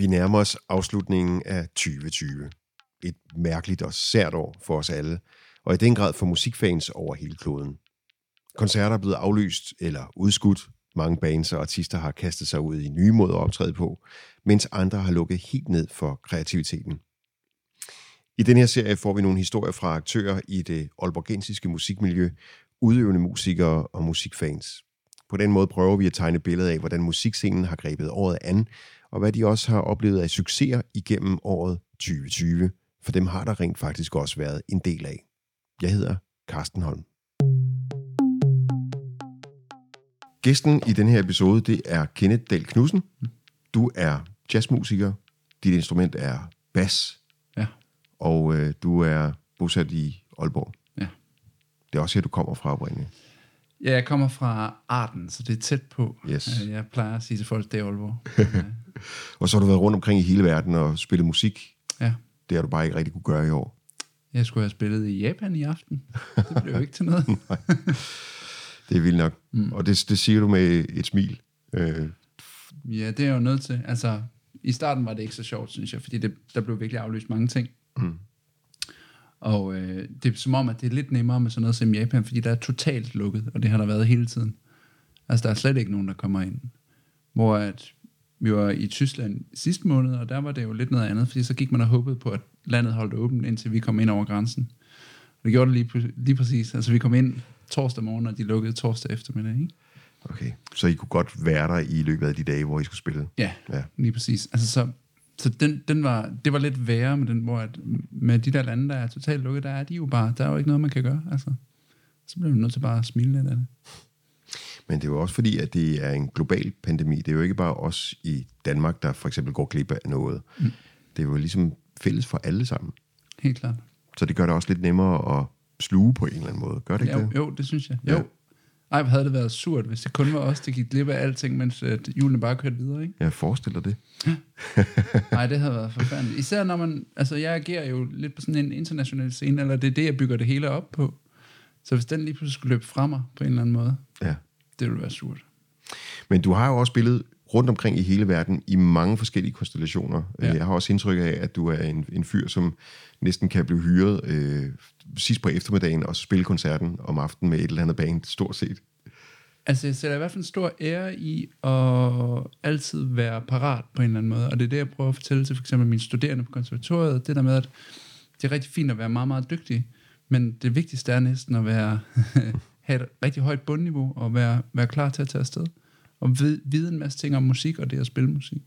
Vi nærmer os afslutningen af 2020. Et mærkeligt og sært år for os alle, og i den grad for musikfans over hele kloden. Koncerter er blevet aflyst eller udskudt. Mange bands og artister har kastet sig ud i nye måder at optræde på, mens andre har lukket helt ned for kreativiteten. I den her serie får vi nogle historier fra aktører i det olborgensiske musikmiljø, udøvende musikere og musikfans. På den måde prøver vi at tegne billedet af, hvordan musikscenen har grebet året an, og hvad de også har oplevet af succeser igennem året 2020. For dem har der rent faktisk også været en del af. Jeg hedder Carsten Holm. Gæsten i den her episode, det er Kenneth Dahl Knudsen. Du er jazzmusiker. Dit instrument er bas. Ja. Og øh, du er bosat i Aalborg. Ja. Det er også her, du kommer fra oprindeligt. Ja, jeg kommer fra Arden, så det er tæt på. Yes. Øh, Jeg plejer at sige til folk, det er Aalborg. Og så har du været rundt omkring i hele verden og spillet musik. ja. Det har du bare ikke rigtig kunne gøre i år. Jeg skulle have spillet i Japan i aften. Det blev jo ikke til noget. Det er vildt nok. Mm. Og det, det siger du med et smil. Øh, Ja, det er jeg jo nødt til. Altså, i starten var det ikke så sjovt, synes jeg, fordi det, der blev virkelig aflyst mange ting. Mm. Og øh, det er som om, at det er lidt nemmere med sådan noget som Japan, fordi der er totalt lukket, og det har der været hele tiden. Altså, der er slet ikke nogen, der kommer ind. Hvor at vi var i Tyskland sidste måned, og der var det jo lidt noget andet, fordi så gik man og håbede på, at landet holdt åbent, indtil vi kom ind over grænsen. Og det gjorde det lige, lige præcis. Altså, vi kom ind torsdag morgen, og de lukkede torsdag eftermiddag, ikke? okay. Så I kunne godt være der i løbet af de dage, hvor I skulle spille. Ja. ja. lige præcis. Altså, så, så den, den var, det var lidt værre med den, hvor at, med de der lande, der er totalt lukket, der er de jo bare, der er jo ikke noget, man kan gøre. Altså, så bliver man nødt til bare at smile lidt af det. Men det er jo også fordi, at det er en global pandemi. Det er jo ikke bare os i Danmark, der for eksempel går glip af noget. Mm. Det er jo ligesom fælles for alle sammen. Helt klart. Så det gør det også lidt nemmere at sluge på en eller anden måde. Gør det ikke Jo, det? jo, det synes jeg. Ja. Ej, hvor havde det været surt, hvis det kun var os, der gik glip af alting, mens at julene bare kørte videre, ikke? Jeg forestiller det. Nej, det havde været forfærdeligt. Især når man, altså jeg agerer jo lidt på sådan en international scene, eller det er det, jeg bygger det hele op på. Så hvis den lige pludselig skulle løbe fra mig på en eller anden måde, Ja. det ville være surt. Men du har jo også spillet rundt omkring i hele verden i mange forskellige konstellationer. Ja. Jeg har også indtryk af, at du er en, en fyr, som næsten kan blive hyret øh, sidst på eftermiddagen og spille koncerten om aftenen med et eller andet band, stort set. Altså, jeg sætter i hvert fald en stor ære i at altid være parat på en eller anden måde. Og det er det, jeg prøver at fortælle til for eksempel mine studerende på konservatoriet. Det der med, at det er rigtig fint at være meget, meget dygtig. Men det vigtigste er næsten at være, have et rigtig højt bundniveau og være, være klar til at tage afsted. Og vide, vide en masse ting om musik og det at spille musik.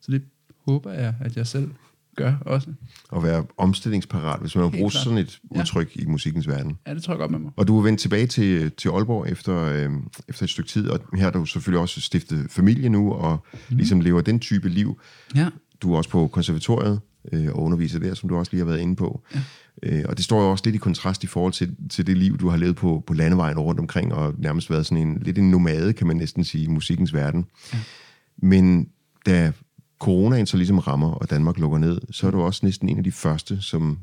Så det håber jeg, at jeg selv gør også. At være omstillingsparat, hvis man må Helt bruge klart. sådan et Ja. udtryk i musikkens verden. Ja, det tror jeg godt med mig. Og du er vendt tilbage til, til Aalborg efter, øh, efter et stykke tid, og her har du selvfølgelig også stiftet familie nu, og mm. ligesom lever den type liv. Ja, Du er også på konservatoriet øh, og underviser der, som du også lige har været inde på. Ja. Øh, og det står jo også lidt i kontrast i forhold til, til det liv, du har levet på, på landevejen rundt omkring, og nærmest været sådan en lidt en nomade, kan man næsten sige, i musikkens verden. Ja. Men da coronaen så ligesom rammer, og Danmark lukker ned, så er du også næsten en af de første, som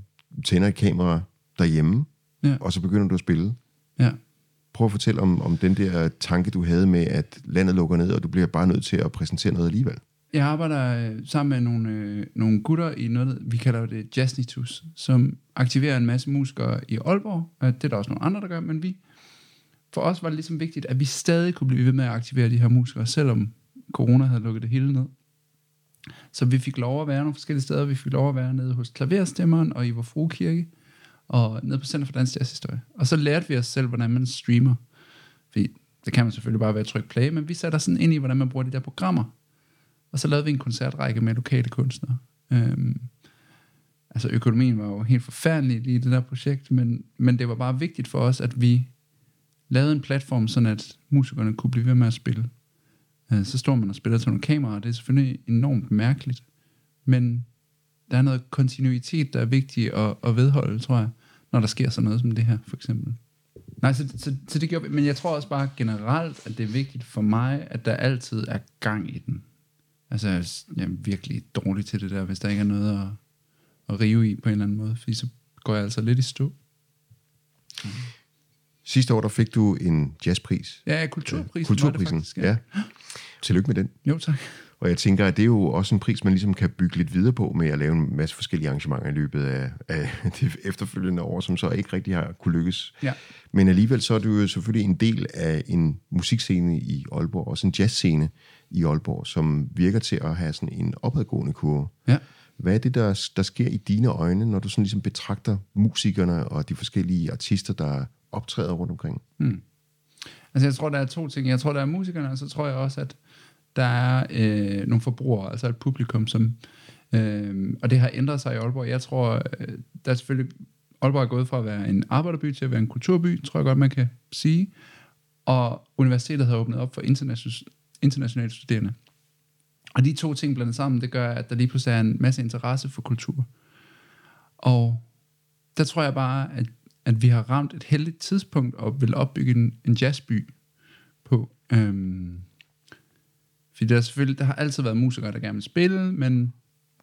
tænder et kamera derhjemme, Ja. og så begynder du at spille. ja. Prøv at fortælle om, om den der tanke, du havde med, at landet lukker ned, og du bliver bare nødt til at præsentere noget alligevel. Jeg arbejder øh, sammen med nogle, øh, nogle gutter i noget, vi kalder det Jazznitus, som aktiverer en masse musikere i Aalborg. Øh, det er der også nogle andre, der gør, men vi, for os var det ligesom vigtigt, at vi stadig kunne blive ved med at aktivere de her musikere, selvom corona havde lukket det hele ned. Så vi fik lov at være nogle forskellige steder. Vi fik lov at være nede hos Klaverstemmeren og i Vor Frue Kirke, og nede på Center for Dansk Jazzhistorie. Og så lærte vi os selv, hvordan man streamer. Fordi det kan man selvfølgelig bare ved at trykke play, men vi satte os sådan ind i, hvordan man bruger de der programmer. Og så lavede vi en koncertrække med lokale kunstnere. Øhm, altså økonomien var jo helt forfærdelig lige i det der projekt, men, men det var bare vigtigt for os, at vi lavede en platform, sådan at musikerne kunne blive ved med at spille. Øh, så står man og spiller til nogle kameraer, og det er selvfølgelig enormt mærkeligt. Men der er noget kontinuitet, der er vigtigt at, at vedholde, tror jeg, når der sker sådan noget som det her, for eksempel. Nej, så, så, så det gjorde vi. Men jeg tror også bare generelt, at det er vigtigt for mig, at der altid er gang i den. Altså, jeg er- virkelig dårlig til det der, hvis der ikke er noget at, at rive i på en eller anden måde, fordi så går jeg altså lidt i stå. Sidste år, der fik du en jazzpris. Ja, kulturprisen. Kulturprisen, ja. Tillykke med den. Jo, tak. Og jeg tænker, at det er jo også en pris, man ligesom kan bygge lidt videre på med at lave en masse forskellige arrangementer i løbet af, af det efterfølgende år, som så ikke rigtig har kunne lykkes. Ja. Men alligevel så er du jo selvfølgelig en del af en musikscene i Aalborg, også en jazzscene i Aalborg, som virker til at have sådan en opadgående kurve. Ja. Hvad er det, der, der sker i dine øjne, når du sådan ligesom betragter musikerne og de forskellige artister, der optræder rundt omkring? Altså jeg tror, der er to ting. Jeg tror, der er musikerne, og så tror jeg også, at der er øh, nogle forbrugere, altså et publikum, som... Øh, og det har ændret sig i Aalborg. Jeg tror, øh, der er selvfølgelig... Aalborg er gået fra at være en arbejderby til at være en kulturby, tror jeg godt, man kan sige. Og universitetet har åbnet op for internationale, internationale studerende. Og de to ting blandet sammen, det gør, at der lige pludselig er en masse interesse for kultur. Og der tror jeg bare, at, at vi har ramt et heldigt tidspunkt og vil opbygge en, en jazzby på. Øhm, fordi der, er selvfølgelig, der har altid været musikere, der gerne vil spille, men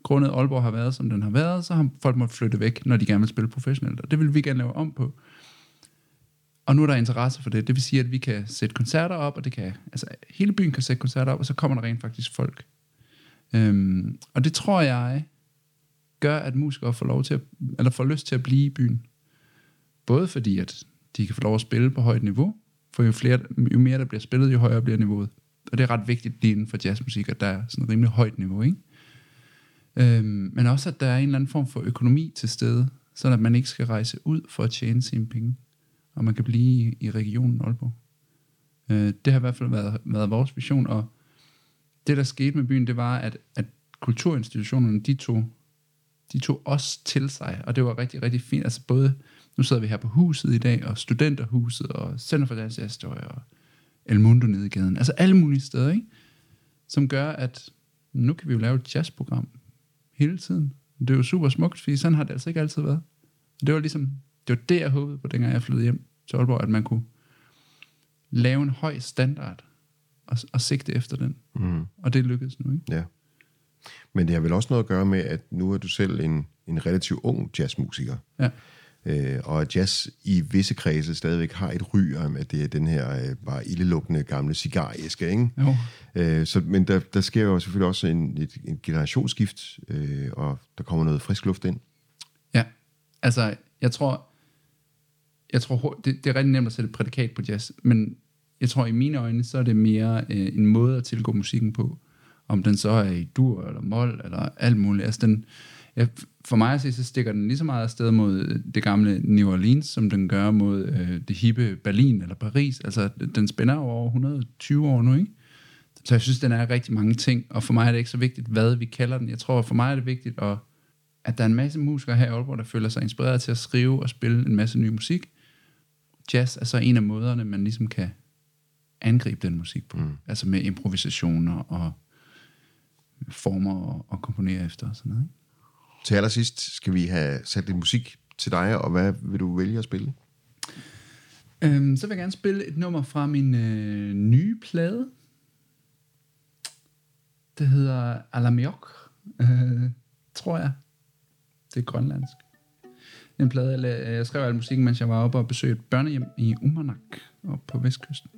grundet Aalborg har været, som den har været, så har folk måttet flytte væk, når de gerne vil spille professionelt. Og det vil vi gerne lave om på. Og nu er der interesse for det. Det vil sige, at vi kan sætte koncerter op, og det kan, altså hele byen kan sætte koncerter op, og så kommer der rent faktisk folk. Øhm, og det tror jeg gør, at musikere får lov til at, eller får lyst til at blive i byen. Både fordi, at de kan få lov at spille på højt niveau, for jo, flere, jo mere der bliver spillet, jo højere bliver niveauet. Og det er ret vigtigt lige inden for jazzmusik, at der er sådan et rimelig højt niveau, ikke? Øhm, men også, at der er en eller anden form for økonomi til stede, så at man ikke skal rejse ud for at tjene sine penge, og man kan blive i, i regionen Aalborg. Øh, det har i hvert fald været, været vores vision, og det, der skete med byen, det var, at, at kulturinstitutionerne, de tog, de tog os til sig, og det var rigtig, rigtig fint. Altså både, nu sidder vi her på huset i dag, og studenterhuset, og Center for Dansk Historie, og El Mundo nede i gaden. Altså alle mulige steder, ikke? Som gør, at nu kan vi jo lave et jazzprogram hele tiden. Det er jo super smukt, fordi sådan har det altså ikke altid været. Og det var ligesom, det var det, jeg håbede på, dengang jeg flyttede hjem til Aalborg, at man kunne lave en høj standard og, og sigte efter den. Mm. Og det lykkedes nu, ikke? Ja. Men det har vel også noget at gøre med, at nu er du selv en, en relativt ung jazzmusiker. Ja. Øh, og at jazz i visse kredse stadigvæk har et ry om, at det er den her øh, bare ildelukkende gamle cigaræske, ikke? Jo. Øh, så, men der, der sker jo selvfølgelig også en, et, en generationsskift, øh, og der kommer noget frisk luft ind. Ja, altså, jeg tror, jeg tror det, det er rigtig nemt at sætte et prædikat på jazz, men jeg tror i mine øjne, så er det mere øh, en måde at tilgå musikken på, om den så er i dur eller mol eller alt muligt. Altså den, ja, for mig at se, så stikker den lige så meget afsted mod det gamle New Orleans, som den gør mod øh, det hippe Berlin eller Paris. Altså, den spænder over 120 år nu, ikke? Så jeg synes, den er rigtig mange ting, og for mig er det ikke så vigtigt, hvad vi kalder den. Jeg tror, for mig er det vigtigt, at, at der er en masse musikere her i Aalborg, der føler sig inspireret til at skrive og spille en masse ny musik. Jazz er så en af måderne, man ligesom kan angribe den musik på. Mm. Altså med improvisationer og former at, at komponere efter og sådan noget. Ikke? Til allersidst skal vi have sat lidt musik til dig, og hvad vil du vælge at spille? Øhm, så vil jeg gerne spille et nummer fra min øh, nye plade. Det hedder Alamiok, øh, tror jeg. Det er grønlandsk. En plade, jeg, jeg skrev al musikken, mens jeg var oppe og besøgte et børnehjem i Umanak, oppe på vestkysten.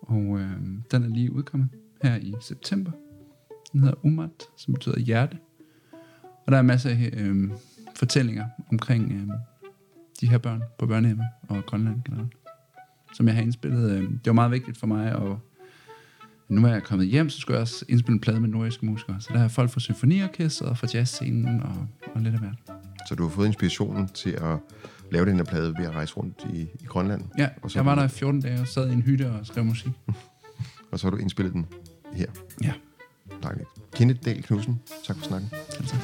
Og øh, den er lige udkommet her i september. Den hedder Umat, som betyder hjerte. Og der er masser af øh, fortællinger omkring øh, de her børn på børnehjemmet og Grønland generelt, som jeg har indspillet. Øh, det var meget vigtigt for mig, og nu er jeg kommet hjem, så skulle jeg også indspille en plade med nordiske musikere. Så der er folk fra symfoniorkestret, fra jazzscenen og, og lidt af hvert. Så du har fået inspirationen til at lave den her plade ved at rejse rundt i, i Grønland, Ja, Og så- jeg var der i 14 dage og sad i en hytte og skrev musik. og så har du indspillet den her. Ja, Dejligt. Kenneth Dahl Knudsen, tak for snakken. altså.